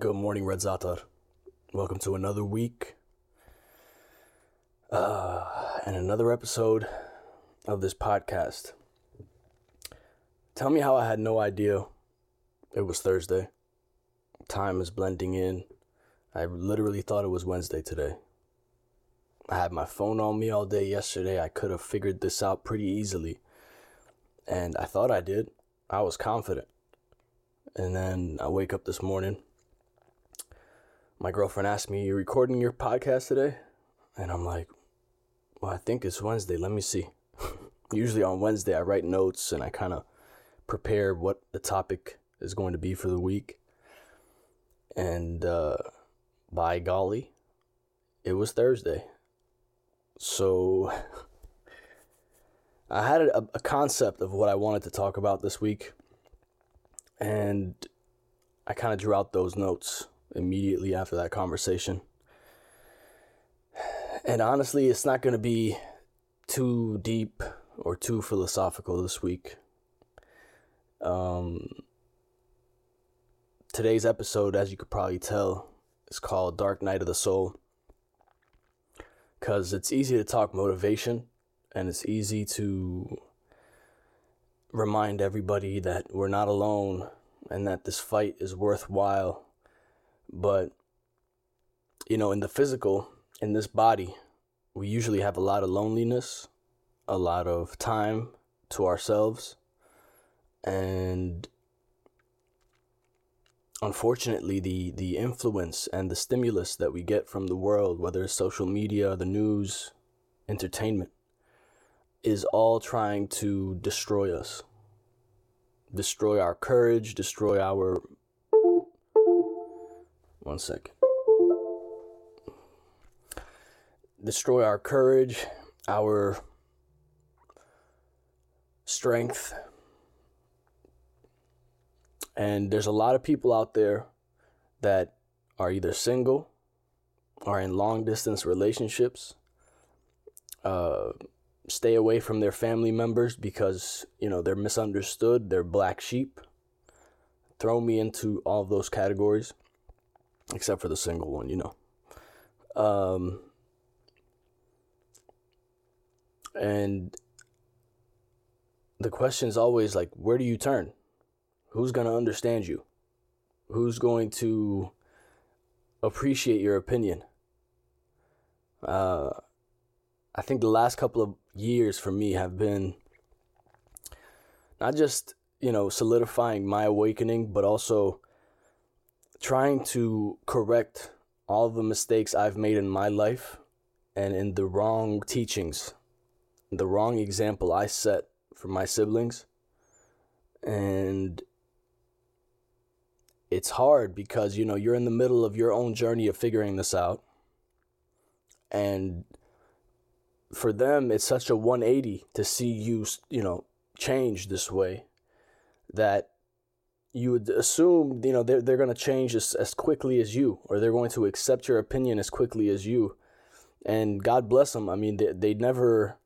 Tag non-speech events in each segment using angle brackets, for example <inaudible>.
Good morning, Red Zatar. Welcome to another week uh, and another episode of this podcast. Tell me how I had no idea it was Thursday. Time is blending in. I literally thought it was Wednesday today. I had my phone on me all day yesterday. I could have figured this out pretty easily. And I thought I did. I was confident. And then I wake up this morning. My girlfriend asked me, You recording your podcast today? And I'm like, Well, I think it's Wednesday. Let me see. <laughs> Usually on Wednesday, I write notes and I kind of prepare what the topic is going to be for the week. And uh, by golly, it was Thursday. So <laughs> I had a, a concept of what I wanted to talk about this week and I kind of drew out those notes immediately after that conversation. And honestly, it's not going to be too deep or too philosophical this week. Um, today's episode, as you could probably tell, is called Dark Night of the Soul. Because it's easy to talk motivation and it's easy to remind everybody that we're not alone and that this fight is worthwhile. But, you know, in the physical, in this body, we usually have a lot of loneliness, a lot of time to ourselves, and unfortunately the the influence and the stimulus that we get from the world whether it's social media the news entertainment is all trying to destroy us destroy our courage, destroy our. One second. Destroy our courage, our strength. And there's a lot of people out there that are either single or in long distance relationships. Uh, stay away from their family members because, you know, they're misunderstood, they're black sheep. Throw me into all those categories, except for the single one, you know. Um, and the question is always like, where do you turn? Who's going to understand you? Who's going to appreciate your opinion? Uh, I think the last couple of years for me have been not just, you know, solidifying my awakening, but also trying to correct all the mistakes I've made in my life and in the wrong teachings, the wrong example I set for my siblings. And it's hard because, you know, you're in the middle of your own journey of figuring this out. And for them it's such a 180 to see you you know change this way that you would assume you know they're, they're going to change as, as quickly as you or they're going to accept your opinion as quickly as you. And god bless them i mean they, they never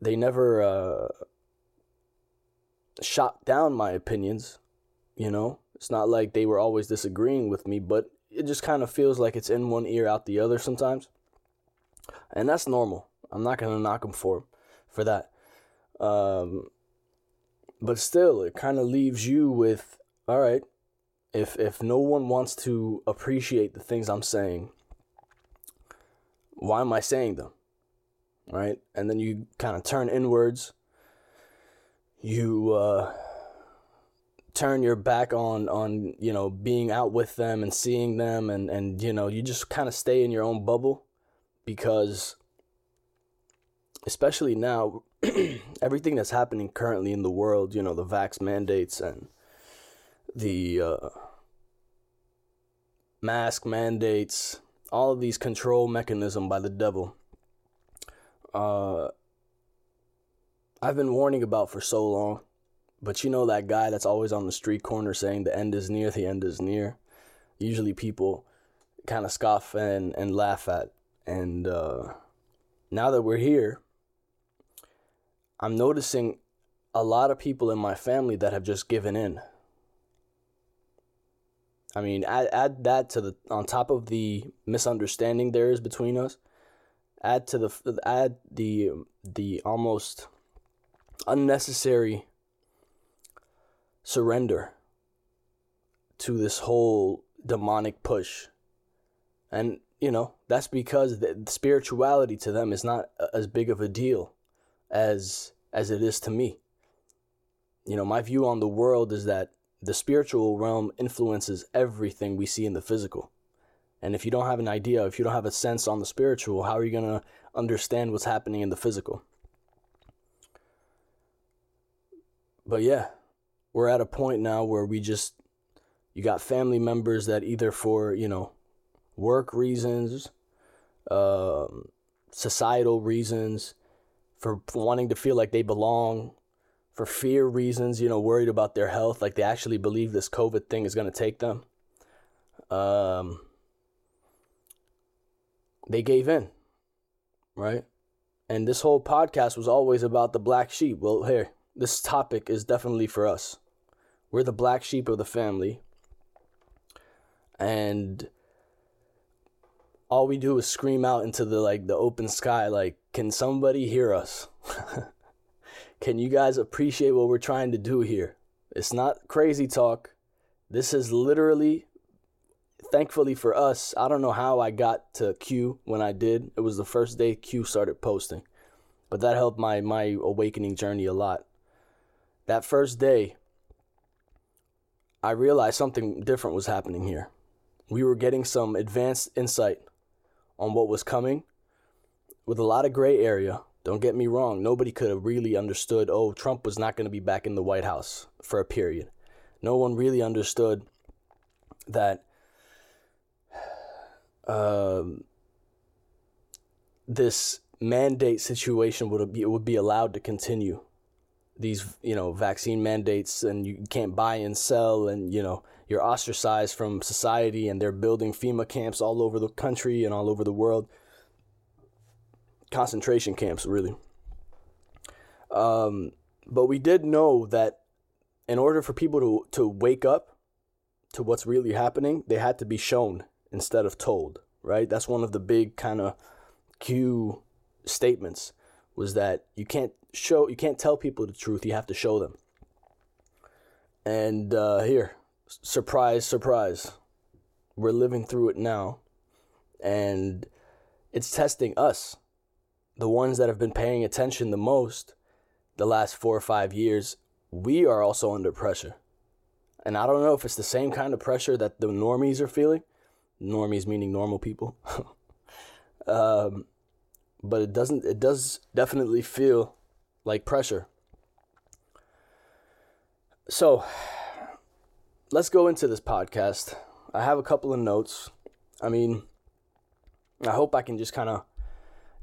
they never uh, shot down my opinions you know? It's not like they were always disagreeing with me but it just kind of feels like it's in one ear out the other sometimes. And that's normal. I'm not gonna knock them for for that. Um, but still, it kind of leaves you with, all right, if if no one wants to appreciate the things I'm saying, why am I saying them? Right, and then you kind of turn inwards. You uh, turn your back on on you know being out with them and seeing them, and and you know you just kind of stay in your own bubble because especially now, <clears throat> everything that's happening currently in the world, you know, the vax mandates and the uh, mask mandates, all of these control mechanism by the devil. Uh, I've been warning about for so long, but you know that guy that's always on the street corner saying the end is near, the end is near. Usually people kind of scoff and and laugh at, and uh, now that we're here, I'm noticing a lot of people in my family that have just given in. I mean, add, add that to the on top of the misunderstanding there is between us. Add to the add the the almost unnecessary surrender to this whole demonic push. And you know, that's because the spirituality to them is not as big of a deal as as it is to me. You know, my view on the world is that the spiritual realm influences everything we see in the physical. And if you don't have an idea, if you don't have a sense on the spiritual, how are you going to understand what's happening in the physical? But yeah, we're at a point now where we just, you got family members that either for, you know, work reasons, uh, societal reasons, for wanting to feel like they belong, for fear reasons, you know, worried about their health, like they actually believe this COVID thing is going to take them. Um, they gave in, right? And this whole podcast was always about the black sheep. Well, here, this topic is definitely for us. We're the black sheep of the family. And all we do is scream out into the like the open sky like can somebody hear us? <laughs> Can you guys appreciate what we're trying to do here? It's not crazy talk. This is literally, thankfully for us, I don't know how I got to Q when I did. It was the first day Q started posting, but that helped my, my awakening journey a lot. That first day, I realized something different was happening here. We were getting some advanced insight on what was coming with a lot of gray area don't get me wrong, nobody could have really understood, oh, Trump was not going to be back in the White House for a period. No one really understood that um, this mandate situation would be would be allowed to continue. These you know vaccine mandates and you can't buy and sell and you know you're ostracized from society and they're building FEMA camps all over the country and all over the world concentration camps, really. Um, but we did know that in order for people to, to wake up to what's really happening, they had to be shown instead of told, right? That's one of the big kind of Q statements was that you can't show, you can't tell people the truth, you have to show them. And uh, here, surprise, surprise, we're living through it now. And it's testing us the ones that have been paying attention the most the last four or five years, we are also under pressure. And I don't know if it's the same kind of pressure that the normies are feeling. Normies meaning normal people. <laughs> um, but it doesn't, it does definitely feel like pressure. So let's go into this podcast. I have a couple of notes. I mean, I hope I can just kind of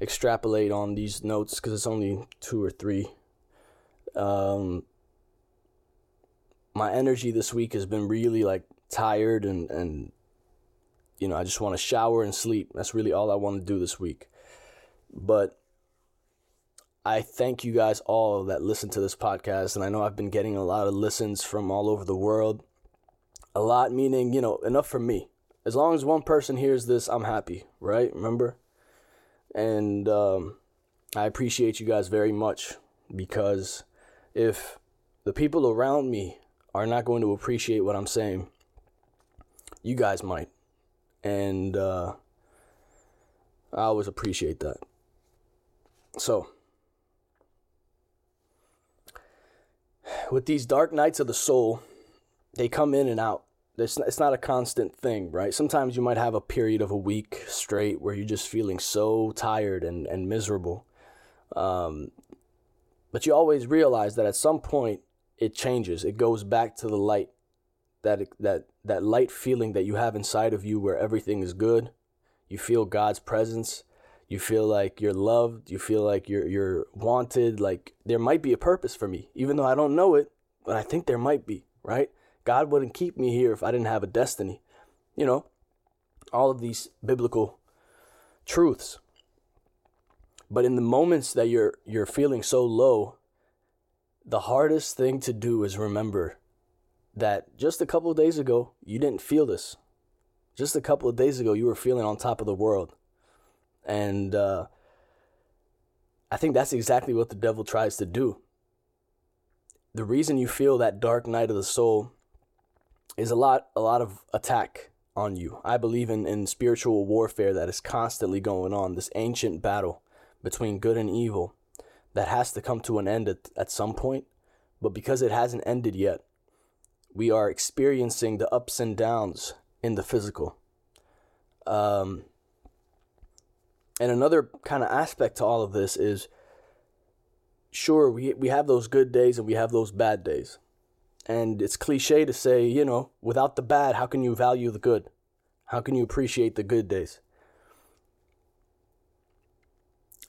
extrapolate on these notes because it's only two or three. Um, my energy this week has been really like tired and and you know I just want to shower and sleep. That's really all I want to do this week. But I thank you guys all that listen to this podcast, and I know I've been getting a lot of listens from all over the world. A lot meaning, you know, enough for me. As long as one person hears this, I'm happy, right? Remember? And um, I appreciate you guys very much because if the people around me are not going to appreciate what I'm saying, you guys might. And uh, I always appreciate that. So, with these dark nights of the soul, they come in and out. It's, it's not a constant thing, right? Sometimes you might have a period of a week straight where you're just feeling so tired and, and miserable. Um, but you always realize that at some point it changes. It goes back to the light, that that that light feeling that you have inside of you, where everything is good. You feel God's presence. You feel like you're loved. You feel like you're you're wanted. Like there might be a purpose for me, even though I don't know it, but I think there might be. Right? God wouldn't keep me here if I didn't have a destiny. You know, all of these biblical truths. But in the moments that you're you're feeling so low, the hardest thing to do is remember that just a couple of days ago you didn't feel this. Just a couple of days ago you were feeling on top of the world. And uh, I think that's exactly what the devil tries to do. The reason you feel that dark night of the soul is a lot a lot of attack on you. I believe in, in spiritual warfare that is constantly going on, this ancient battle between good and evil that has to come to an end at, at some point. But because it hasn't ended yet, we are experiencing the ups and downs in the physical. Um, and another kind of aspect to all of this is sure, we, we have those good days and we have those bad days. And it's cliche to say, you know, without the bad, how can you value the good? How can you appreciate the good days?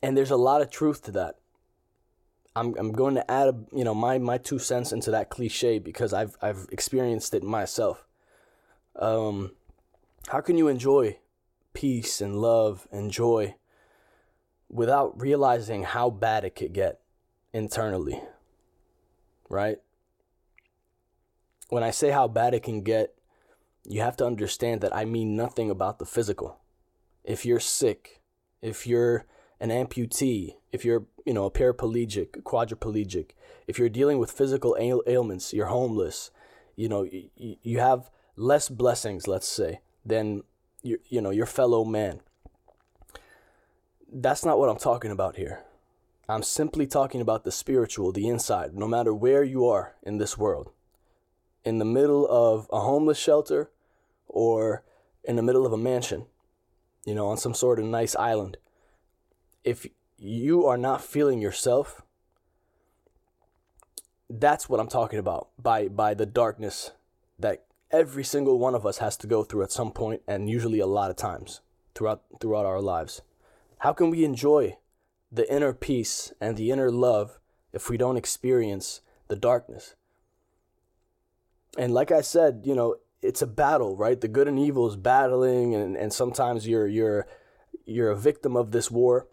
And there's a lot of truth to that. I'm I'm going to add you know my my two cents into that cliche because I've I've experienced it myself. Um, how can you enjoy peace and love and joy without realizing how bad it could get internally? Right? When I say how bad it can get, you have to understand that I mean nothing about the physical. If you're sick, if you're an amputee, if you're, you know, a paraplegic, quadriplegic, if you're dealing with physical ail- ailments, you're homeless, you know, you, you have less blessings, let's say, than your, you know, your fellow man. That's not what I'm talking about here. I'm simply talking about the spiritual, the inside, no matter where you are in this world. In the middle of a homeless shelter or in the middle of a mansion, you know, on some sort of nice island if you are not feeling yourself, that's what I'm talking about by by the darkness that every single one of us has to go through at some point and usually a lot of times throughout throughout our lives. How can we enjoy the inner peace and the inner love if we don't experience the darkness? And like I said, you know, it's a battle, right? The good and evil is battling and, and sometimes you're you're you're a victim of this war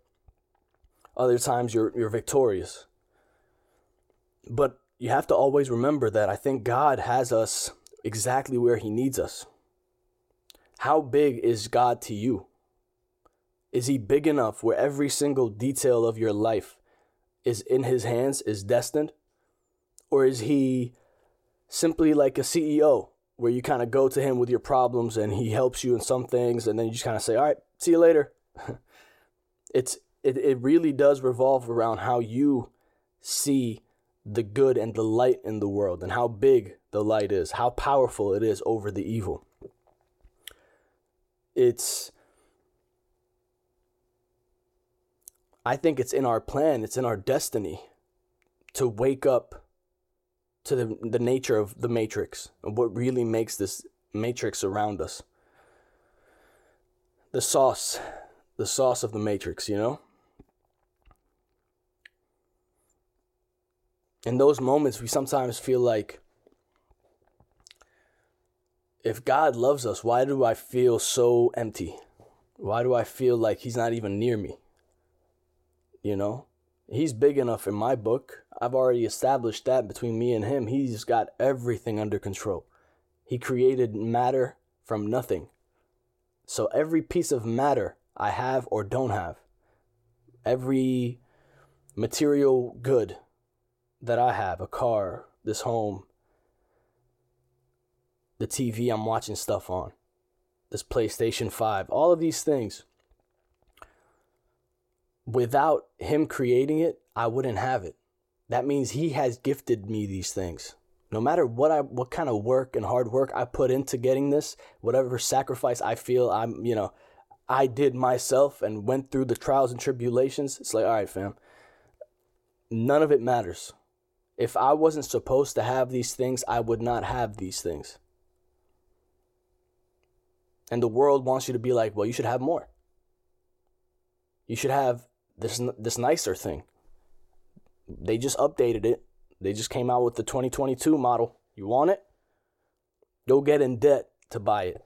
other times you're you're victorious. But you have to always remember that I think God has us exactly where he needs us. How big is God to you? Is he big enough where every single detail of your life is in his hands, is destined? Or is he simply like a CEO where you kind of go to him with your problems and he helps you in some things and then you just kind of say, "All right, see you later." <laughs> it's it, it really does revolve around how you see the good and the light in the world and how big the light is, how powerful it is over the evil. It's I think it's in our plan, it's in our destiny to wake up to the, the nature of the matrix and what really makes this matrix around us. The sauce, the sauce of the matrix, you know? in those moments, we sometimes feel like if God loves us, why do I feel so empty? Why do I feel like He's not even near me? You know, He's big enough in my book. I've already established that between me and Him. He's got everything under control. He created matter from nothing. So every piece of matter I have or don't have, every material good that I have a car, this home, the TV I'm watching stuff on, this PlayStation 5, all of these things. Without him creating it, I wouldn't have it. That means he has gifted me these things. No matter what I what kind of work and hard work I put into getting this, whatever sacrifice I feel I'm, you know, I did myself and went through the trials and tribulations, it's like, all right, fam. None of it matters. If I wasn't supposed to have these things, I would not have these things. And the world wants you to be like, well, you should have more. You should have this this nicer thing. They just updated it. They just came out with the 2022 model. You want it? Go get in debt to buy it.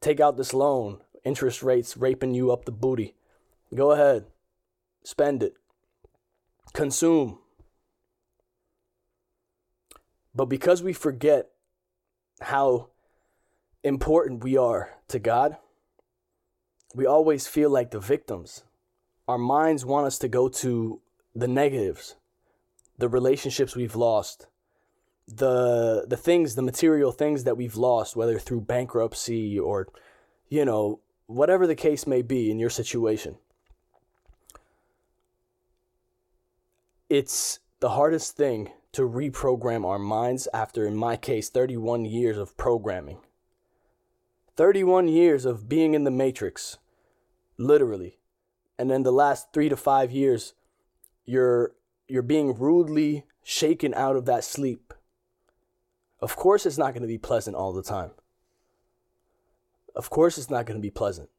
Take out this loan. Interest rates raping you up the booty. Go ahead. Spend it. Consume. But because we forget how important we are to God, we always feel like the victims. Our minds want us to go to the negatives, the relationships we've lost, the the things, the material things that we've lost, whether through bankruptcy or, you know, whatever the case may be in your situation. It's the hardest thing to reprogram our minds after, in my case, 31 years of programming. 31 years of being in the matrix, literally. And then the last three to five years, you're, you're being rudely shaken out of that sleep. Of course, it's not going to be pleasant all the time. Of course, it's not going to be pleasant.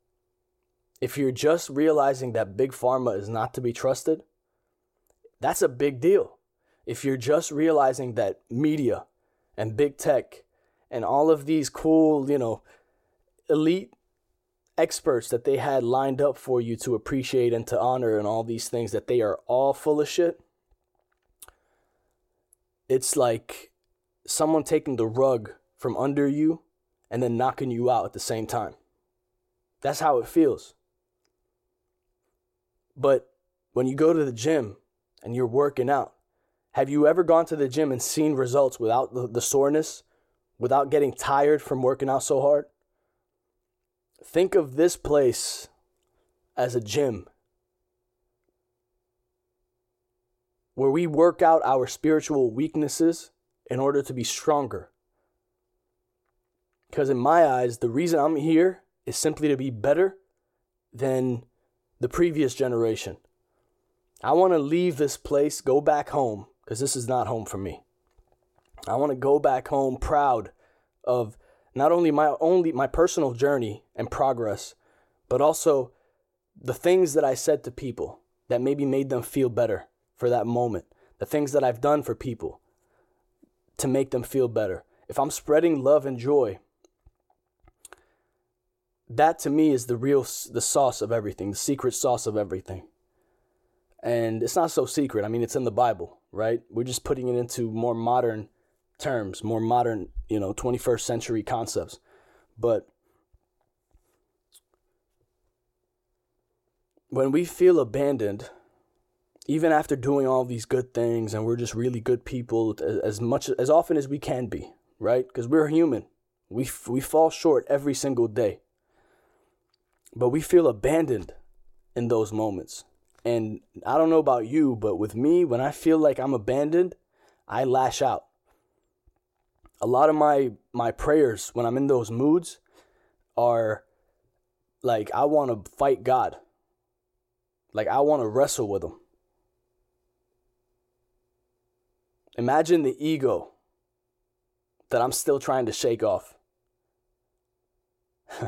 If you're just realizing that big pharma is not to be trusted, that's a big deal. If you're just realizing that media and big tech and all of these cool, you know, elite experts that they had lined up for you to appreciate and to honor and all these things that they are all full of shit, it's like someone taking the rug from under you and then knocking you out at the same time. That's how it feels. But when you go to the gym and you're working out, have you ever gone to the gym and seen results without the, the soreness, without getting tired from working out so hard? Think of this place as a gym where we work out our spiritual weaknesses in order to be stronger. Because in my eyes, the reason I'm here is simply to be better than the previous generation. I want to leave this place, go back home, because this is not home for me. I want to go back home proud of not only my only my personal journey and progress, but also the things that I said to people that maybe made them feel better for that moment. The things that I've done for people to make them feel better. If I'm spreading love and joy, that to me is the real the sauce of everything, the secret sauce of everything. And it's not so secret. I mean, it's in the Bible, right? We're just putting it into more modern terms, more modern, you know, 21st century concepts. But when we feel abandoned, even after doing all these good things and we're just really good people as much as often as we can be, right? Because we're human. We, we fall short every single day. But we feel abandoned in those moments. And I don't know about you, but with me, when I feel like I'm abandoned, I lash out a lot of my my prayers when I'm in those moods are like I want to fight God. Like I want to wrestle with him. Imagine the ego that I'm still trying to shake off. <laughs>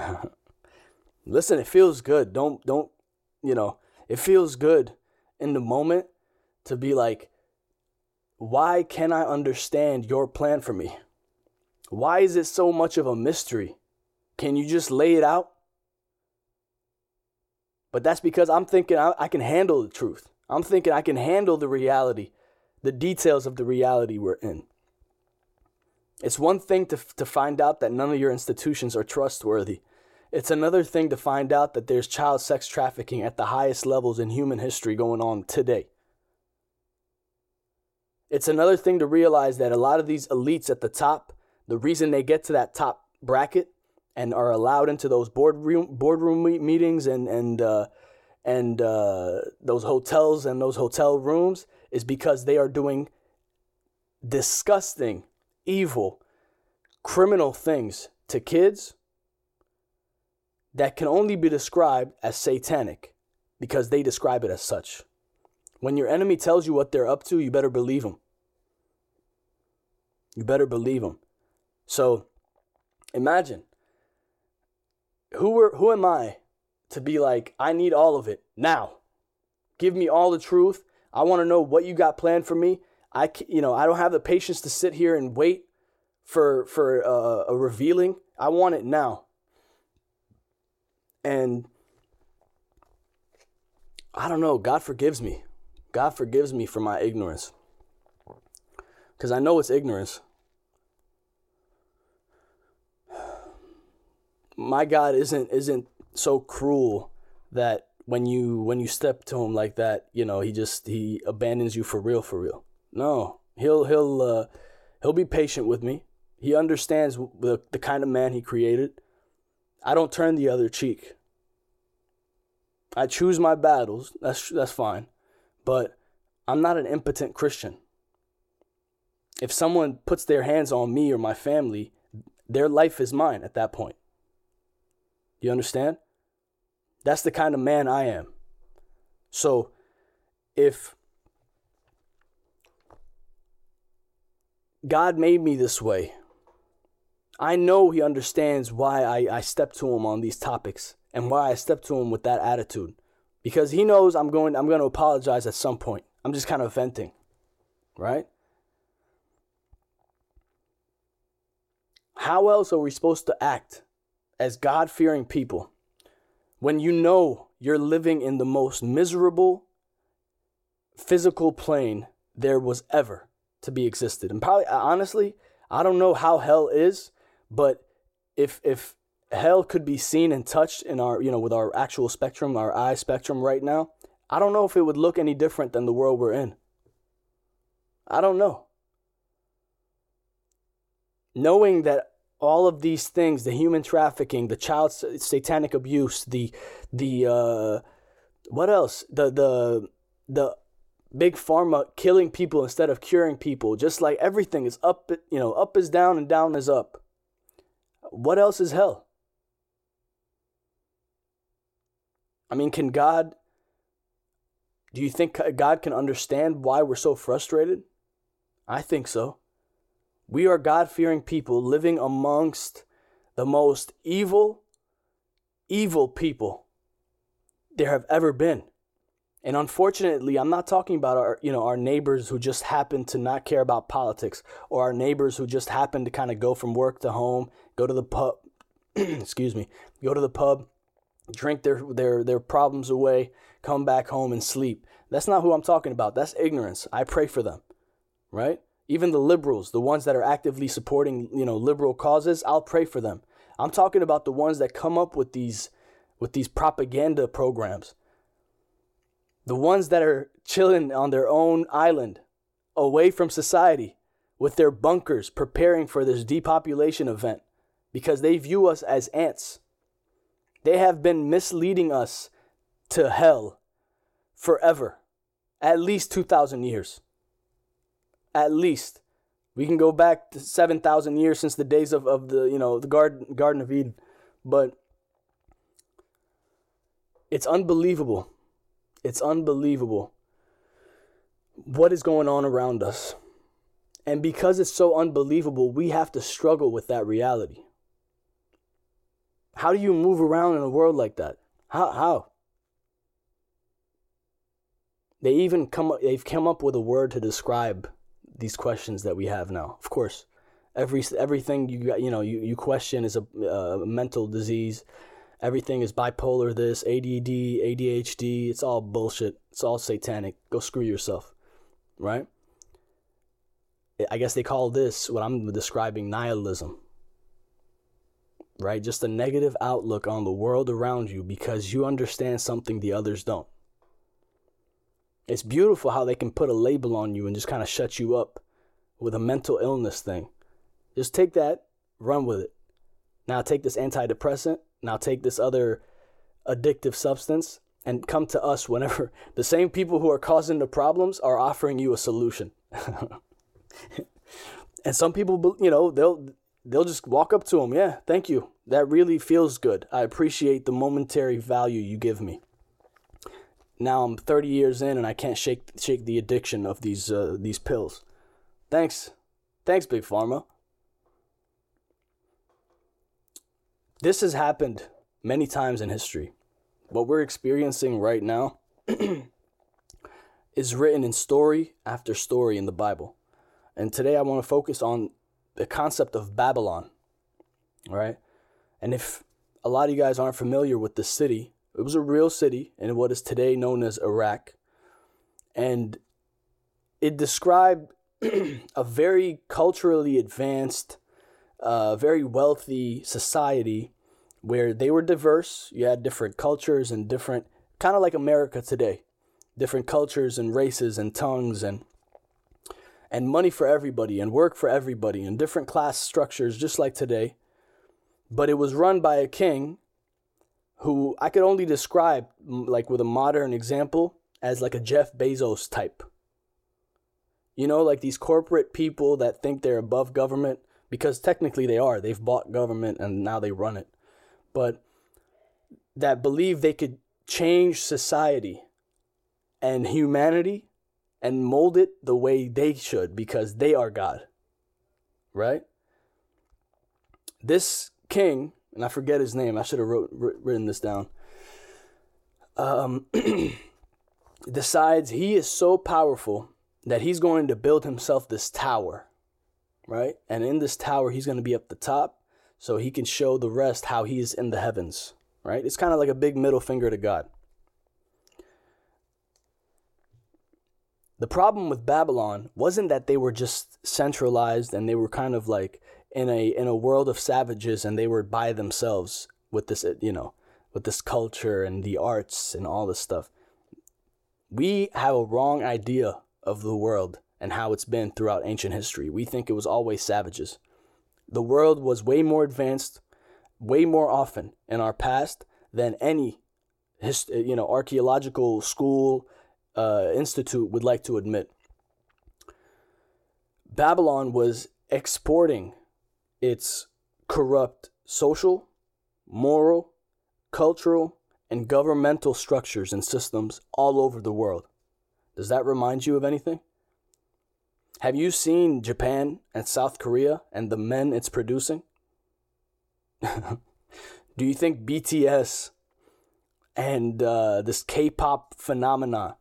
Listen, it feels good. Don't don't you know, it feels good in the moment to be like why can I understand your plan for me? Why is it so much of a mystery? Can you just lay it out? But that's because I'm thinking I, I, can handle the truth. I'm thinking I can handle the reality, the details of the reality we're in. It's one thing to, to find out that none of your institutions are trustworthy. It's another thing to find out that there's child sex trafficking at the highest levels in human history going on today. It's another thing to realize that a lot of these elites at the top the reason they get to that top bracket and are allowed into those boardroom boardroom meetings and and uh, and uh, those hotels and those hotel rooms is because they are doing disgusting, evil, criminal things to kids that can only be described as satanic because they describe it as such. When your enemy tells you what they're up to, you better believe them. You better believe them. So imagine who are, who am I to be like I need all of it now. Give me all the truth. I want to know what you got planned for me. I you know, I don't have the patience to sit here and wait for for uh, a revealing. I want it now. And I don't know, God forgives me. God forgives me for my ignorance. Cuz I know it's ignorance. My God isn't isn't so cruel that when you when you step to him like that, you know, he just he abandons you for real for real. No. He'll he'll uh he'll be patient with me. He understands the the kind of man he created. I don't turn the other cheek. I choose my battles. That's that's fine. But I'm not an impotent Christian. If someone puts their hands on me or my family, their life is mine at that point. You understand? That's the kind of man I am. So if God made me this way, I know He understands why I, I step to Him on these topics and why I step to Him with that attitude. Because He knows I'm going I'm going to apologize at some point. I'm just kind of venting. Right? How else are we supposed to act as God fearing people when you know you're living in the most miserable physical plane there was ever to be existed? And probably, uh, honestly, I don't know how hell is, but if, if, hell could be seen and touched in our you know with our actual spectrum our eye spectrum right now i don't know if it would look any different than the world we're in i don't know knowing that all of these things the human trafficking the child satanic abuse the the uh what else? The the the big pharma killing people instead of curing people. Just like everything is up you know up is down and down is up. What else is hell? I mean can god do you think god can understand why we're so frustrated? I think so we are God fearing people living amongst the most evil, evil people there have ever been. And unfortunately, I'm not talking about our, you know, our neighbors who just happen to not care about politics or our neighbors who just happen to kind of go from work to home, go to the pub, <clears throat> excuse me, go to the pub, drink their, their, their problems away, come back home and sleep. That's not who I'm talking about. That's ignorance. I pray for them, right? Even the liberals, the ones that are actively supporting, you know, liberal causes, I'll pray for them. I'm talking about the ones that come up with these with these propaganda programs. The ones that are chilling on their own island, away from society, with their bunkers preparing for this depopulation event because they view us as ants. They have been misleading us to hell forever, at least 2,000 years at least. We can go back to 7,000 years since the days of, of the, you know, the garden, garden of Eden. But it's unbelievable. It's unbelievable what is going on around us. And because it's so unbelievable, we have to struggle with that reality. How do you move around in a world like that? How how? They even come they've come up with a word to describe these questions that we have now. Of course, every everything you you know, you, you question is a, a mental disease. Everything is bipolar. This ADD, ADHD. It's all bullshit. It's all satanic. Go screw yourself, right? I guess they call this what I'm describing nihilism. Right? Just a negative outlook on the world around you because you understand something the others don't. It's beautiful how they can put a label on you and just kind of shut you up with a mental illness thing. Just take that, run with it. Now take this antidepressant, now take this other addictive substance and come to us whenever <laughs> the same people who are causing the problems are offering you a solution. <laughs> and some people, you know, they'll they'll just walk up to them, "Yeah, thank you. That really feels good. I appreciate the momentary value you give me." Now I'm 30 years in and I can't shake shake the addiction of these uh, these pills. Thanks, thanks, big pharma. This has happened many times in history. What we're experiencing right now <clears throat> is written in story after story in the Bible. And today I want to focus on the concept of Babylon. All right? And if a lot of you guys aren't familiar with the city it was a real city in what is today known as Iraq. And it described <clears throat> a very culturally advanced, uh, very wealthy society where they were diverse. You had different cultures and different, kind of like America today, different cultures and races and tongues and and money for everybody and work for everybody and different class structures just like today. But it was run by a king who I could only describe like with a modern example as like a Jeff Bezos type. You know, like these corporate people that think they're above government because technically they are. They've bought government and now they run it. But that believe they could change society and humanity and mold it the way they should because they are God. Right? This king, and I forget his name, I should have wrote, written this down, um, <clears throat> decides he is so powerful that he's going to build himself this tower. Right? And in this tower, he's going to be up the top so he can show the rest how he is in the heavens. Right? It's kind of like a big middle finger to God. The problem with Babylon wasn't that they were just centralized and they were kind of like in a in a world of savages and they were by themselves with this you know with this culture and the arts and all this stuff. We have a wrong idea of the world and how it's been throughout ancient history. We think it was always savages. The world was way more advanced, way more often in our past than any hist- you know archaeological school uh, Institute would like to admit. Babylon was exporting its corrupt social, moral, cultural, and governmental structures and systems all over the world. Does that remind you of anything? Have you seen Japan and South Korea and the men it's producing? <laughs> Do you think BTS and uh, this K pop phenomena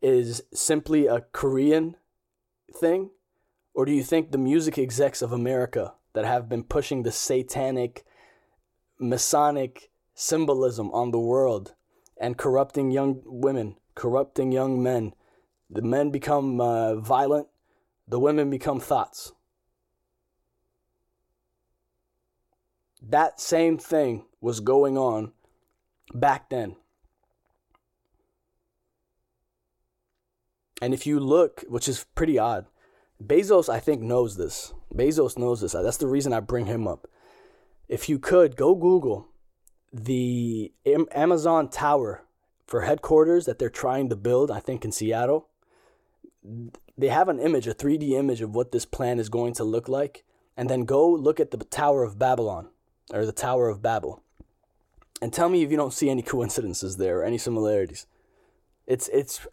is simply a Korean thing? Or do you think the music execs of America that have been pushing the satanic, Masonic symbolism on the world and corrupting young women, corrupting young men, the men become uh, violent, the women become thoughts? That same thing was going on back then. And if you look, which is pretty odd, Bezos, I think, knows this. Bezos knows this. That's the reason I bring him up. If you could, go Google the Amazon Tower for headquarters that they're trying to build, I think in Seattle. They have an image, a 3D image of what this plan is going to look like. And then go look at the Tower of Babylon or the Tower of Babel. And tell me if you don't see any <laughs> coincidences there or any similarities. It's it's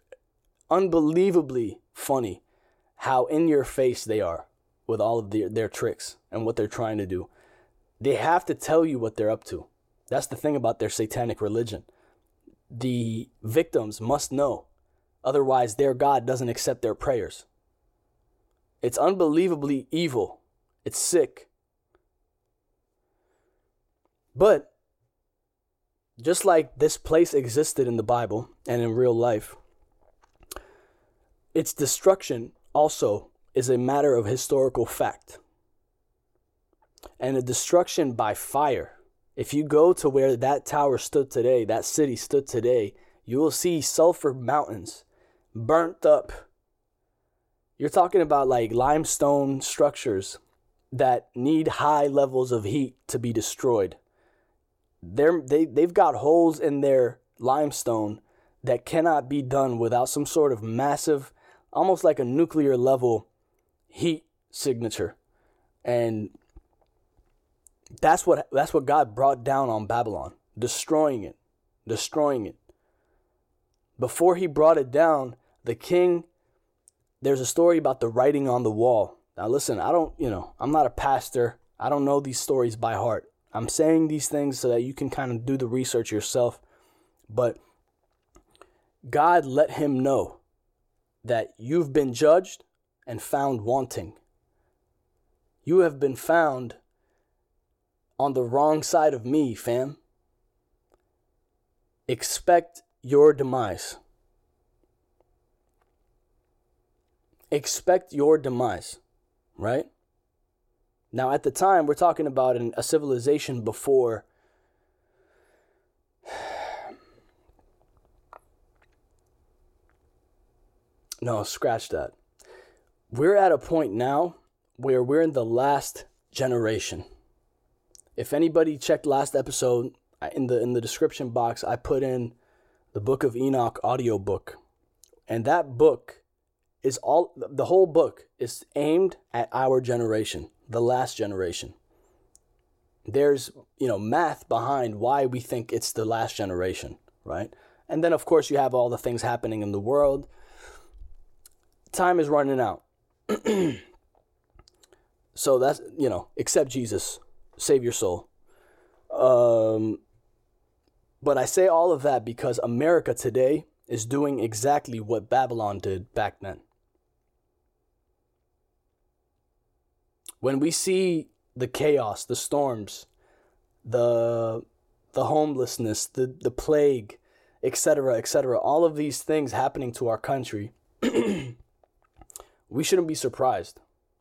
unbelievably funny how in your face they are with all of their, their tricks and what they're trying to do. They have to tell you what they're up to. That's the thing about their satanic religion. The victims must know, otherwise, their God doesn't accept their prayers. It's unbelievably evil. It's sick. But just like this place existed in the Bible and in real life, its destruction also is a matter of historical fact. And a destruction by fire. If you go to where that tower stood today, that city stood today, you will see sulfur mountains burnt up. You're talking about like limestone structures that need high levels of heat to be destroyed. They're, they, they've got holes in their limestone that cannot be done without some sort of massive almost like a nuclear level heat signature. And that's what that's what God brought down on Babylon, destroying it, destroying it. Before he brought it down, the king there's a story about the writing on the wall. Now listen, I don't, you know, I'm not a pastor. I don't know these stories by heart. I'm saying these things so that you can kind of do the research yourself. But God let him know that you've been judged and found wanting. You have been found on the wrong side of me, fam. Expect your demise. Expect your demise, right? Now, at the time, we're talking about an, a civilization before no, scratch that. We're at a point now where we're in the last generation. If anybody checked last episode, in the in the description box, I put in the Book of Enoch audiobook. And that book is all the whole book is aimed at our generation, the last generation. There's, you know, math behind why we think it's the last generation, right? And then of course you have all the things happening in the world. Time is running out. <clears throat> so that's, you know, accept Jesus, save your soul. Um but I say all of that because America today is doing exactly what Babylon did back then. When we see the chaos, the storms, the the homelessness, the, the plague, etc., etc., all of these things happening to our country, <clears throat> we shouldn't be surprised.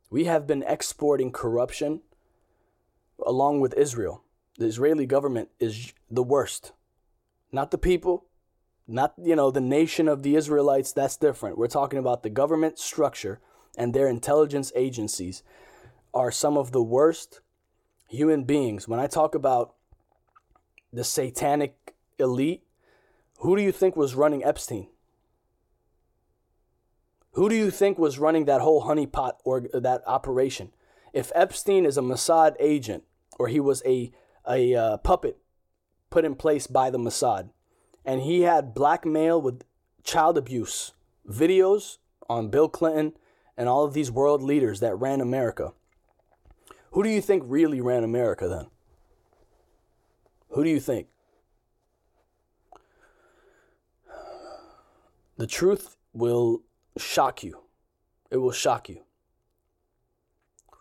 We have been exporting corruption along with Israel. The Israeli government is the worst not the people, not you know the nation of the Israelites. That's different. We're talking about the government structure and their intelligence agencies are some of the worst human beings. When I talk about the satanic elite, who do you think was running Epstein? Who do you think was running that whole honeypot or that operation? If Epstein is a Mossad agent or he was a a uh, puppet put in place by the Mossad. And he had blackmail with child abuse videos on Bill Clinton and all of these world leaders that ran America. Who do you think really ran America then? Who do you think? The truth will shock you. It will shock you.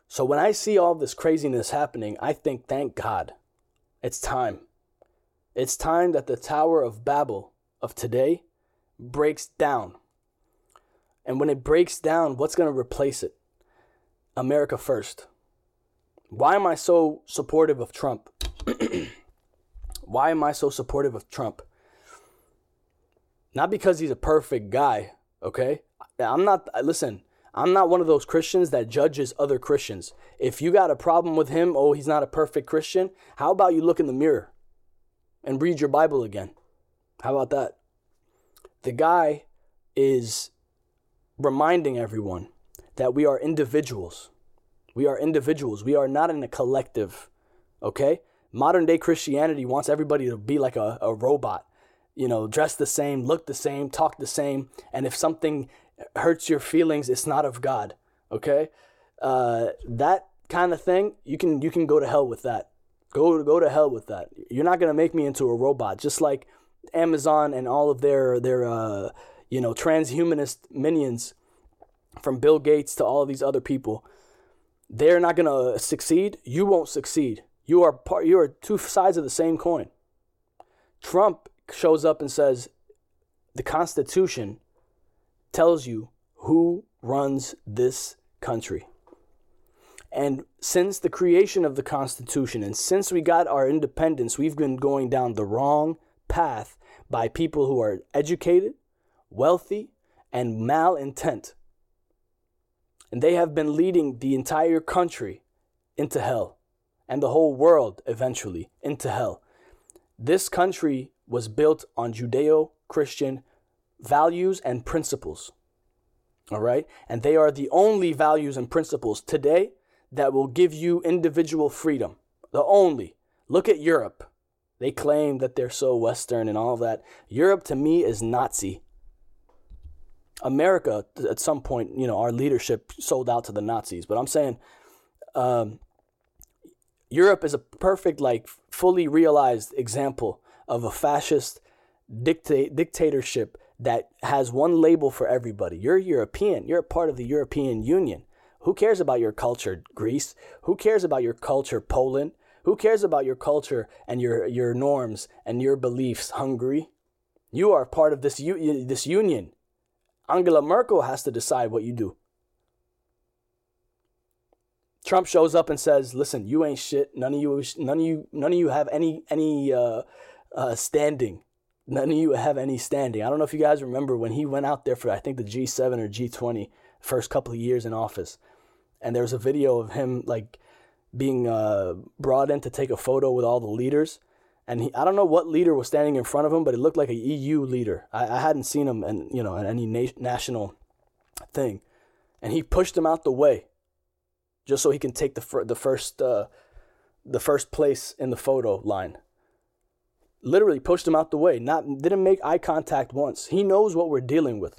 So when I see all this craziness happening, I think, thank God, it's time. It's time that the Tower of Babel of today breaks down. And when it breaks down, what's going to replace it? America first. Why am I so supportive of Trump? <clears throat> Why am I so supportive of Trump? Not because he's a perfect guy, okay? I'm not, listen, I'm not one of those Christians that judges other Christians. If you got a problem with him, oh, he's not a perfect Christian, how about you look in the mirror? and read your Bible again. How about that? The guy is reminding everyone that we are individuals. We are individuals. We are not in a collective. Okay? Modern day Christianity wants everybody to be like a, a robot, you know, dress the same, look the same, talk the same. And if something hurts your feelings, it's not of God. Okay? Uh, that kind of thing, you can you can go to hell with that. Go go to hell with that. You're not gonna make me into a robot. Just like Amazon and all of their their uh, you know transhumanist minions, from Bill Gates to all of these other people, they're not gonna succeed. You won't succeed. You are part. You are two sides of the same coin. Trump shows up and says, the Constitution tells you who runs this country. And since the creation of the Constitution and since we got our independence, we've been going down the wrong path by people who are educated, wealthy, and malintent. And they have been leading the entire country into hell and the whole world eventually into hell. This country was built on Judeo Christian values and principles. All right? And they are the only values and principles today that will give you individual freedom. The only. Look at Europe. They claim that they're so Western and all that. Europe to me is Nazi. America, at some point, you know, our leadership sold out to the Nazis. But I'm saying um, Europe is a perfect, like, fully realized example of a fascist dicta- dictatorship that has one label for everybody. You're European. You're a part of the European Union. Who cares about your culture, Greece? Who cares about your culture, Poland? Who cares about your culture and your, your norms and your beliefs, Hungary? You are part of this, this union. Angela Merkel has to decide what you do. Trump shows up and says, "Listen, you ain't shit. None of you, none of you, none of you have any any uh, uh, standing. None of you have any standing. I don't know if you guys remember when he went out there for I think the G7 or G20 first couple of years in office, and there was a video of him like being uh, brought in to take a photo with all the leaders. And he, I don't know what leader was standing in front of him, but it looked like a EU leader. I, I hadn't seen him, and you know, in any na- national thing, and he pushed him out the way, just so he can take the fir- the first uh, the first place in the photo line. Literally pushed him out the way. Not didn't make eye contact once. He knows what we're dealing with.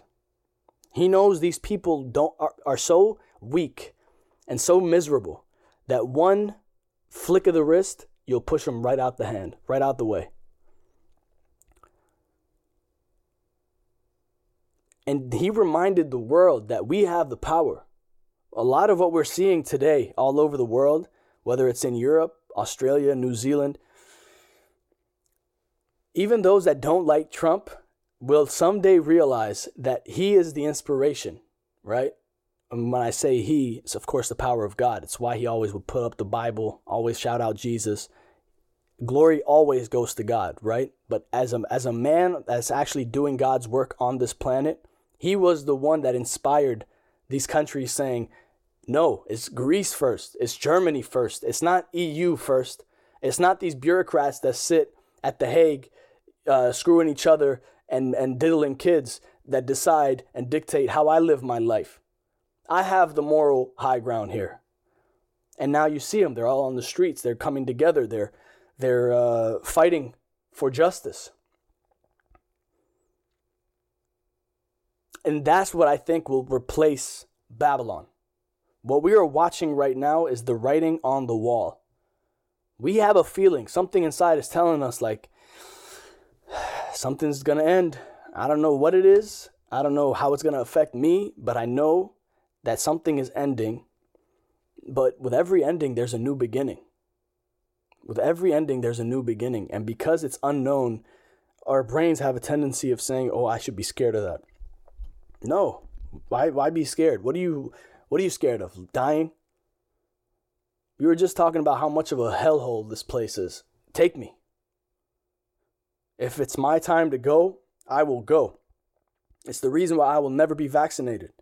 He knows these people don't are, are so weak and so miserable that one flick of the wrist, you'll push them right out the hand, right out the way. And he reminded the world that we have the power. A lot of what we're seeing today all over the world, whether it's in Europe, Australia, New Zealand, even those that don't like Trump will someday realize that he is the inspiration, right? And when I say he, it's of course the power of God. It's why he always would put up the Bible, always shout out Jesus. Glory always goes to God, right? But as a, as a man that's actually doing God's work on this planet, he was the one that inspired these countries saying, no, it's Greece first, it's Germany first, it's not EU first, it's not these bureaucrats that sit at The Hague uh, screwing each other and, and diddling kids that decide and dictate how I live my life. I have the moral high ground here. And now you see them, they're all on the streets, they're coming together, they're, they're uh, fighting for justice. And that's what I think will replace Babylon. What we are watching right now is the writing on the wall. We have a feeling, something inside is telling us, like, something's gonna end. I don't know what it is. I don't know how it's gonna affect me, but I know that something is ending, but with every ending, there's a new beginning. With every ending, there's a new beginning. And because it's unknown, our brains have a tendency of saying, oh, I should be scared of that. No. Why, why be scared? What are you what are you scared of? Dying? We were just talking about how much of a hellhole this place is. Take me. If it's my time to go, I will go. It's the reason why I will never be vaccinated.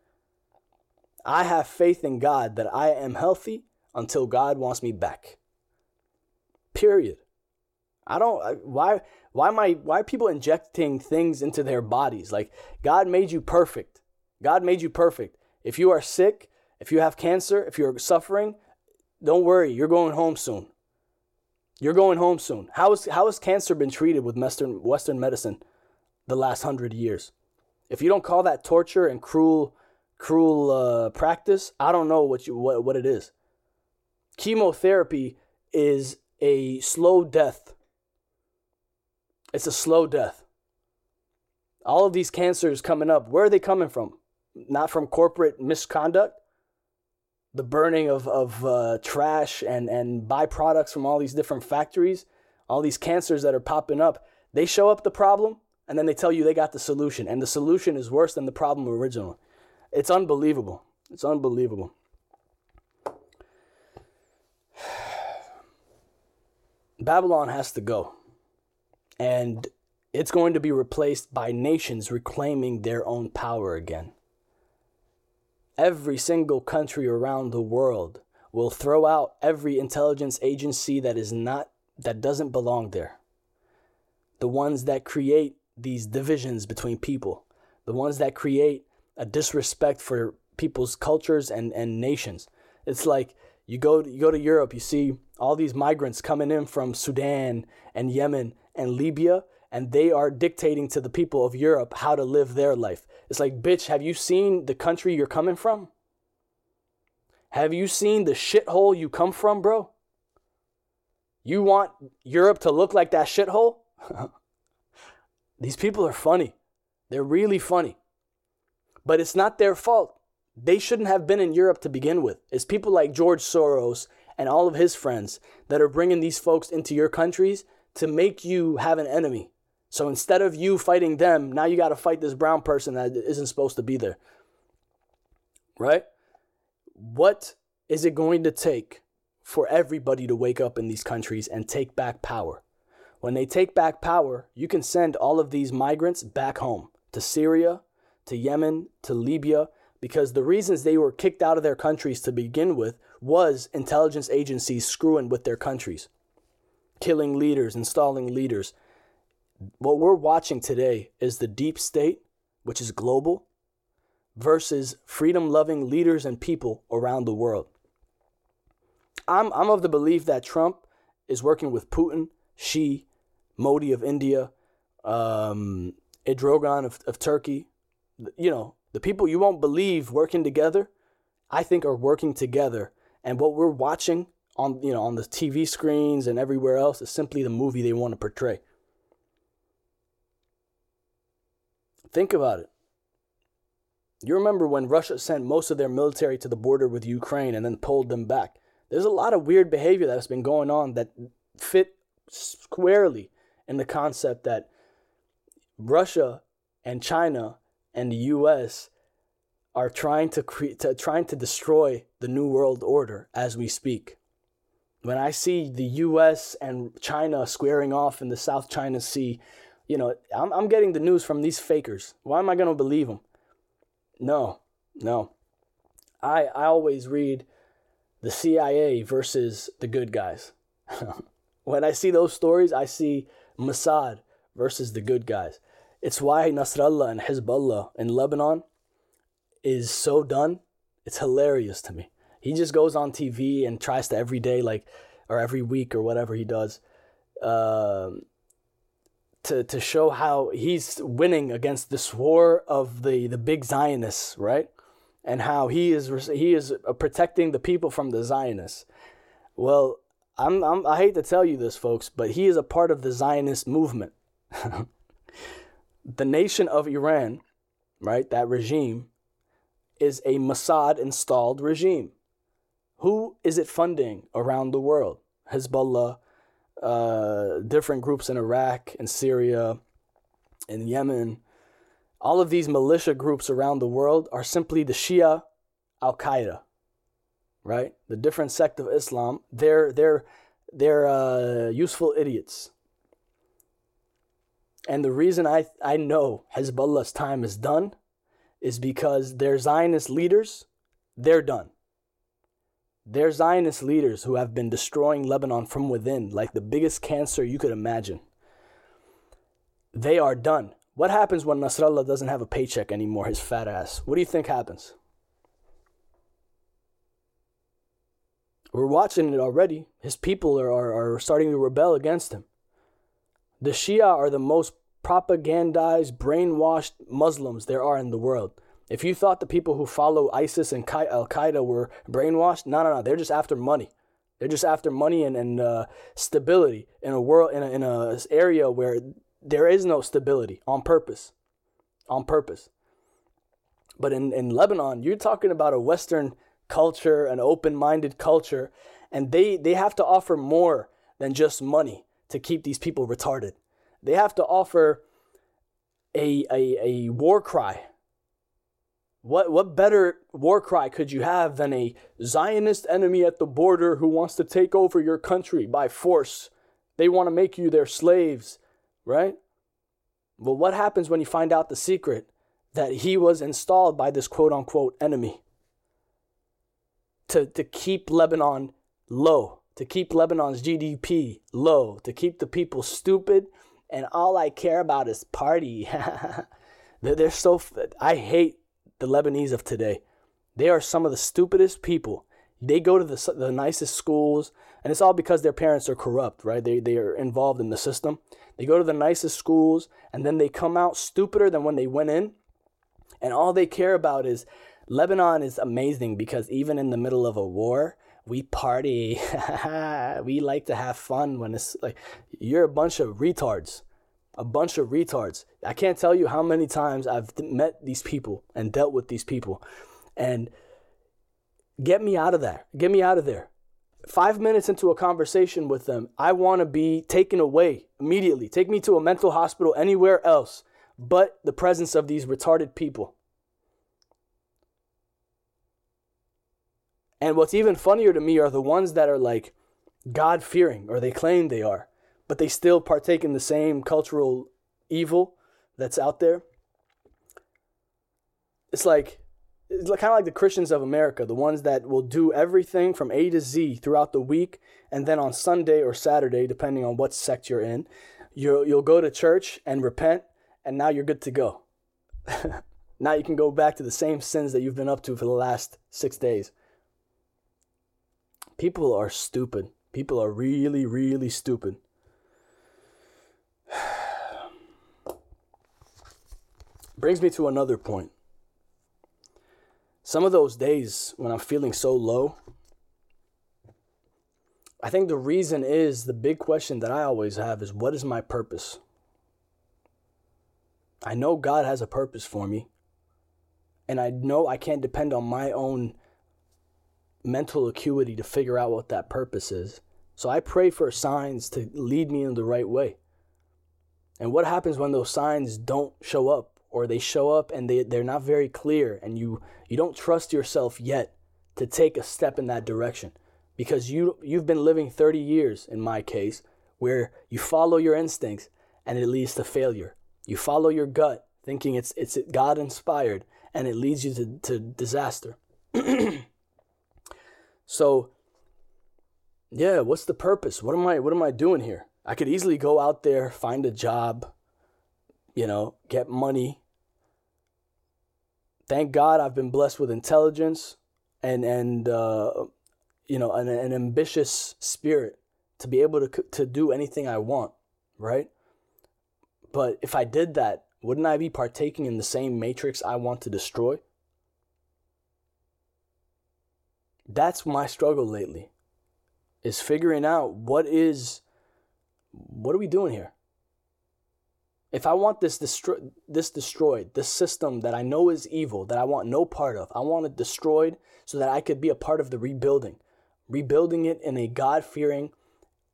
I have faith in God that I am healthy until God wants me back. Period. I don't why why I why are people injecting things into their bodies? Like God made you perfect. God made you perfect. If you are sick, if you have cancer, if you're suffering, don't worry, you're going home soon. You're going home soon. How is how has cancer been treated with Western Western medicine the last hundred years? If you don't call that torture and cruel cruel uh, practice, I don't know what you what, what it is. Chemotherapy is a slow death. It's a slow death. All of these cancers coming up, where are they coming from? Not from corporate misconduct, the burning of, of uh, trash and, and byproducts from all these different factories, all these cancers that are popping up. They show up the problem and then they tell you they got the solution. And the solution is worse than the problem original. It's unbelievable. It's unbelievable. <sighs> Babylon has to go. And it's going to be replaced by nations reclaiming their own power again. Every single country around the world will throw out every intelligence agency that is not that doesn't belong there. The ones that create these divisions between people, the ones that create a disrespect for people's cultures and, and nations. It's like you go you go to Europe, you see all these migrants coming in from Sudan and Yemen and Libya, and they are dictating to the people of Europe how to live their life. It's like, bitch, have you seen the country you're coming from? Have you seen the shithole you come from, bro? You want Europe to look like that shithole? <laughs> These people are funny. They're really funny. But it's not their fault. They shouldn't have been in Europe to begin with. It's people like George Soros and all of his friends that are bringing these folks into your countries to make you have an enemy. So instead of you fighting them, now you got to fight this brown person that isn't supposed to be there. Right? What is it going to take for everybody to wake up in these countries and take back power? When they take back power, you can send all of these migrants back home to Syria, to Yemen, to Libya, because the reasons they were kicked out of their countries to begin with was intelligence agencies screwing with their countries, killing leaders, installing leaders. What we're watching today is the deep state, which is global, versus freedom loving leaders and people around the world. I'm, I'm of the belief that Trump is working with Putin, Xi, Modi of India, um, Erdogan of, of Turkey, you know, the people you won't believe working together, I think are working together. And what we're watching on you know on the TV screens and everywhere else is simply the movie they want to portray. Think about it. You remember when Russia sent most of their military to the border with Ukraine and then pulled them back. There's a lot of weird behavior that's been going on that fit squarely in the concept that Russia and China and the U.S. are trying to create, to, trying to destroy the new world order as we speak. When I see the U.S. and China squaring off in the South China Sea, you know, I'm, I'm getting the news from these fakers. Why am I going to believe them? No, no. I I always read the CIA versus the good guys. <laughs> when I see those stories, I see Mossad versus the good guys. It's why Nasrallah and Hezbollah in Lebanon is so done. It's hilarious to me. He just goes on TV and tries to every day, like, or every week or whatever he does, uh, to to show how he's winning against this war of the the big Zionists, right? And how he is he is uh, protecting the people from the Zionists. Well, I'm, I'm I hate to tell you this, folks, but he is a part of the Zionist movement. <laughs> the nation of Iran, right, that regime, is a Mossad installed regime. Who is it funding around the world? Hezbollah, uh, different groups in Iraq and Syria, in Yemen. All of these militia groups around the world are simply the Shia Al Qaeda, right? The different sect of Islam. They're they're they're uh, useful idiots. And the reason I, I know Hezbollah's time is done is because their Zionist leaders, they're done. They're Zionist leaders who have been destroying Lebanon from within, like the biggest cancer you could imagine. They are done. What happens when Nasrallah doesn't have a paycheck anymore, his fat ass? What do you think happens? We're watching it already. His people are, are, are starting to rebel against him. The Shia are the most propagandized, brainwashed Muslims there are in the world. If you thought the people who follow ISIS and Al Qaeda were brainwashed, no, no, no. They're just after money. They're just after money and, and uh, stability in a world in a, in a area where there is no stability on purpose, on purpose. But in, in Lebanon, you're talking about a Western culture, an open-minded culture, and they they have to offer more than just money to keep these people retarded. They have to offer a, a, a war cry. What, what better war cry could you have than a Zionist enemy at the border who wants to take over your country by force? They want to make you their slaves, right? Well, what happens when you find out the secret that he was installed by this quote unquote enemy to, to keep Lebanon low? to keep Lebanon's GDP low, to keep the people stupid, and all I care about is party. <laughs> they're so. I hate the Lebanese of today. They are some of the stupidest people. They go to the, the nicest schools, and it's all because their parents are corrupt, right? They, they are involved in the system. They go to the nicest schools, and then they come out stupider than when they went in. And all they care about is Lebanon is amazing because even in the middle of a war, we party. <laughs> we like to have fun when it's like you're a bunch of retards. A bunch of retards. I can't tell you how many times I've met these people and dealt with these people. And get me out of there. Get me out of there. Five minutes into a conversation with them, I want to be taken away immediately. Take me to a mental hospital anywhere else but the presence of these retarded people. And what's even funnier to me are the ones that are like God fearing, or they claim they are. But they still partake in the same cultural evil that's out there. It's like it's kind of like the Christians of America, the ones that will do everything from A to Z throughout the week, and then on Sunday or Saturday, depending on what sect you're in, you'll you'll go to church and repent, and now you're good to go. <laughs> now you can go back to the same sins that you've been up to for the last six days. People are stupid. People are really, really stupid. Brings me to another point. Some of those days when I'm feeling so low, I think the reason is the big question that I always have is what is my purpose? I know God has a purpose for me. And I know I can't depend on my own mental acuity to figure out what that purpose is. So I pray for signs to lead me in the right way. And what happens when those signs don't show up or they show up and they, they're not very clear and you, you don't trust yourself yet to take a step in that direction? Because you, you've been living 30 years, in my case, where you follow your instincts and it leads to failure. You follow your gut thinking it's, it's God inspired and it leads you to, to disaster. <clears throat> so yeah, what's the purpose? What am I what am I doing here? I could easily go out there, find a job, you know, get money. Thank God I've been blessed with intelligence and and uh, you know an, an ambitious spirit to be able to to do anything I want, right? But if I did that, wouldn't I be partaking in the same matrix I want to destroy? That's my struggle lately is figuring out what is what are we doing here? If I want this destroy this destroyed, this system that I know is evil, that I want no part of, I want it destroyed so that I could be a part of the rebuilding. Rebuilding it in a God-fearing,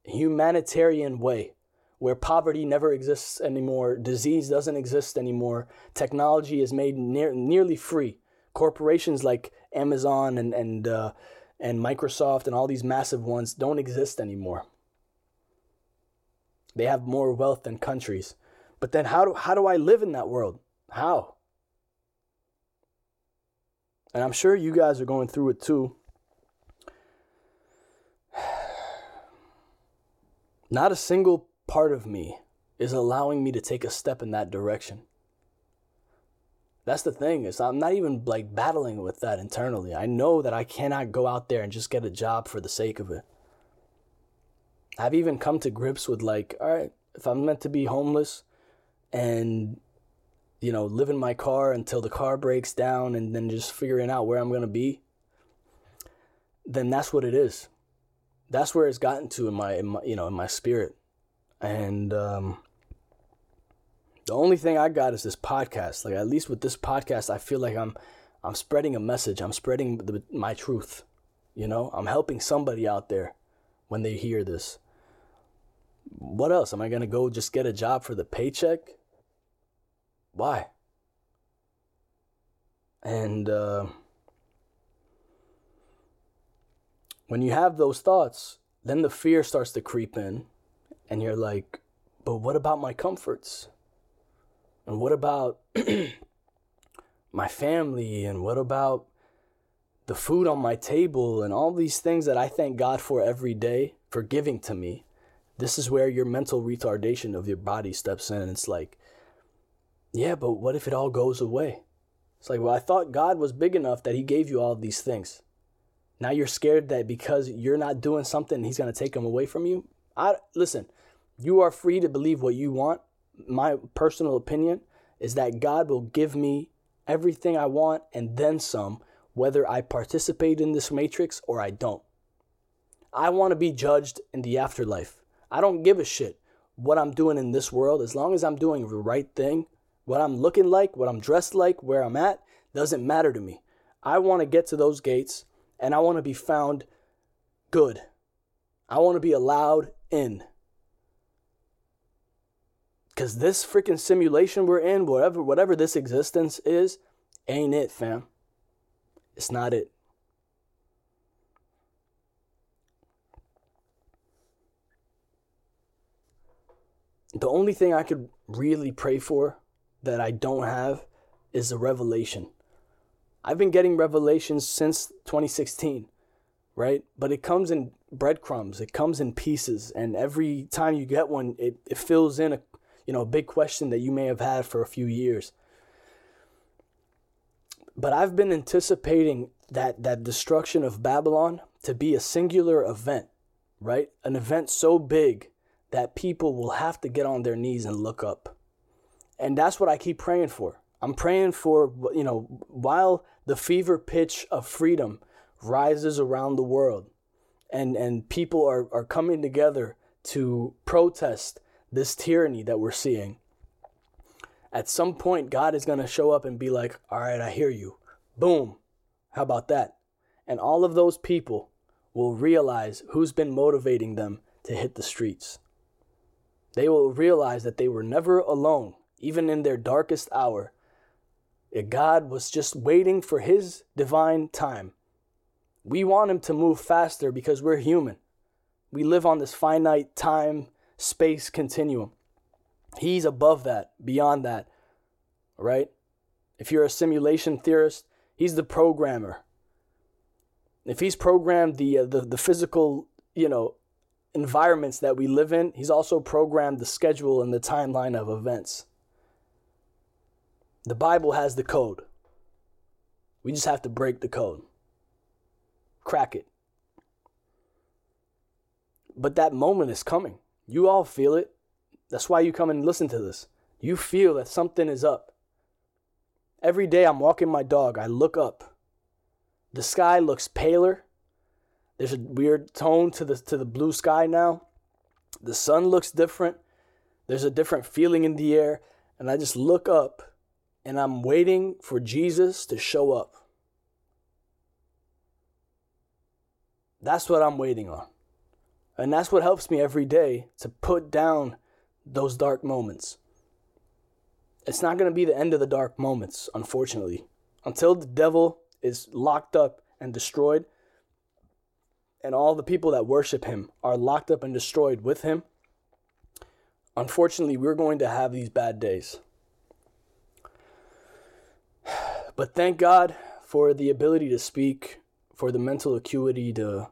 humanitarian way where poverty never exists anymore, disease doesn't exist anymore, technology is made near, nearly free. Corporations like Amazon and, and uh, and Microsoft and all these massive ones don't exist anymore. They have more wealth than countries. But then how do how do I live in that world? How? And I'm sure you guys are going through it too. <sighs> Not a single part of me is allowing me to take a step in that direction. That's the thing is I'm not even like battling with that internally. I know that I cannot go out there and just get a job for the sake of it. I've even come to grips with like, all right, if I'm meant to be homeless and you know, live in my car until the car breaks down and then just figuring out where I'm going to be, then that's what it is. That's where it's gotten to in my, in my you know, in my spirit. And um the only thing I got is this podcast. Like at least with this podcast, I feel like I'm I'm spreading a message. I'm spreading the, my truth. You know, I'm helping somebody out there when they hear this. What else? Am I going to go just get a job for the paycheck? Why? And uh, when you have those thoughts, then the fear starts to creep in, and you're like, but what about my comforts? And what about <clears throat> my family? And what about the food on my table? And all these things that I thank God for every day for giving to me. This is where your mental retardation of your body steps in. And it's like, yeah, but what if it all goes away? It's like, well, I thought God was big enough that He gave you all these things. Now you're scared that because you're not doing something, He's going to take them away from you. I listen. You are free to believe what you want, my personal opinion is that God will give me everything I want and then some, whether I participate in this matrix or I don't. I want to be judged in the afterlife. I don't give a shit what I'm doing in this world as long as I'm doing the right thing. What I'm looking like, what I'm dressed like, where I'm at doesn't matter to me. I want to get to those gates and I want to be found good. I want to be allowed in. Cause this freaking simulation we're in, whatever whatever this existence is, ain't it, fam. It's not it. the only thing I could really pray for that I don't have is a revelation. I've been getting revelations since 2016, right? But it comes in breadcrumbs, it comes in pieces, and every time you get one, it, it fills in a you know a big question that you may have had for a few years. But I've been anticipating that that destruction of Babylon to be a singular event, right? An event so big that people will have to get on their knees and look up. And that's what I keep praying for. I'm praying for, you know, while the fever pitch of freedom rises around the world and, and people are, are coming together to protest this tyranny that we're seeing, at some point, God is going to show up and be like, all right, I hear you. Boom. How about that? And all of those people will realize who's been motivating them to hit the streets. They will realize that they were never alone, even in their darkest hour. God was just waiting for His divine time. We want Him to move faster because we're human. We live on this finite time space continuum. He's above that, beyond that, right? If you're a simulation theorist, He's the programmer. If He's programmed the uh, the, the physical, you know, environments that we live in, he's also programmed the schedule and the timeline of events. The Bible has the code. We just have to break the code, crack it. But that moment is coming. You all feel it. That's why you come and listen to this. You feel that something is up. Every day I'm walking my dog, I look up. The sky looks paler there's a weird tone to the to the blue sky now. The sun looks different. There's a different feeling in the air, and I just look up and I'm waiting for Jesus to show up. That's what I'm waiting on. And that's what helps me every day to put down those dark moments. It's not going to be the end of the dark moments, unfortunately. Until the devil is locked up and destroyed, and all the people that worship him are locked up and destroyed with him, unfortunately, we're going to have these bad days. But thank God for the ability to speak, for the mental acuity to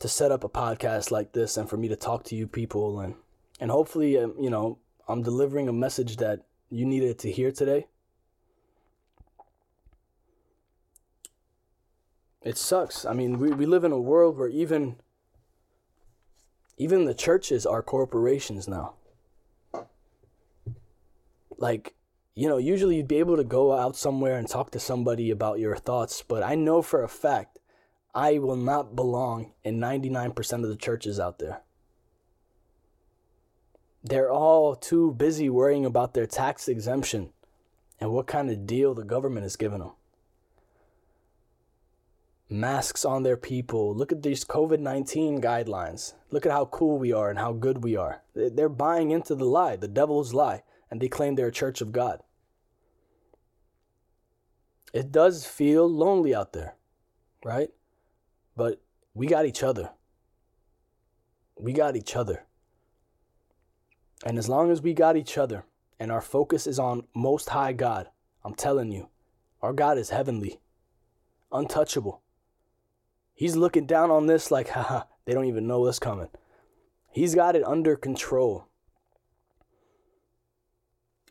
to set up a podcast like this and for me to talk to you people and and hopefully um, you know I'm delivering a message that you needed to hear today. it sucks. I mean, we, we live in a world where even even the churches are corporations now. Like, you know, usually you'd be able to go out somewhere and talk to somebody about your thoughts, but I know for a fact I will not belong in 99% of the churches out there. They're all too busy worrying about their tax exemption and what kind of deal the government is giving them masks on their people. Look at these COVID 19 guidelines. Look at how cool we are and how good we are. They're buying into the lie, the devil's lie, and they claim they're a church of God. It does feel lonely out there, right? But we got each other. We got each other. And as long as we got each other and our focus is on Most High God, I'm telling you, our God is heavenly, untouchable. He's looking down on this like, <laughs> haha, they don't even know what's coming. He's got it under control.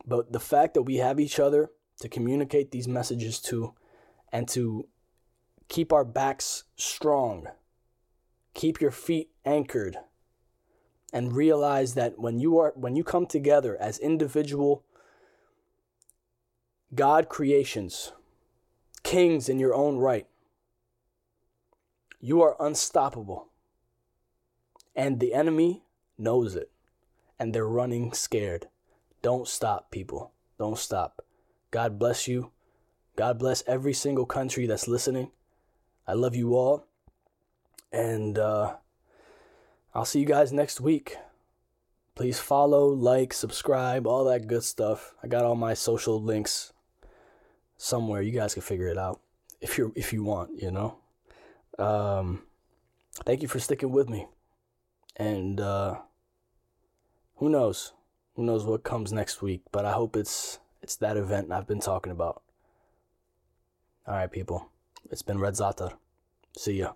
But the fact that we have each other to communicate these messages to and to keep our backs strong, keep your feet anchored, and realize that when you are when you come together as individual God creations, kings in your own right, you are unstoppable. And the enemy knows it. And they're running scared. Don't stop, people. Don't stop. God bless you. God bless every single country that's listening. I love you all. And uh, I'll see you guys next week. Please follow, like, subscribe, all that good stuff. I got all my social links somewhere. You guys can figure it out if you if you want, you know. Um, thank you for sticking with me. And uh, who knows? Who knows what comes next week, but I hope it's it's that event I've been talking about. All right, people. It's been Red Zatar. See ya.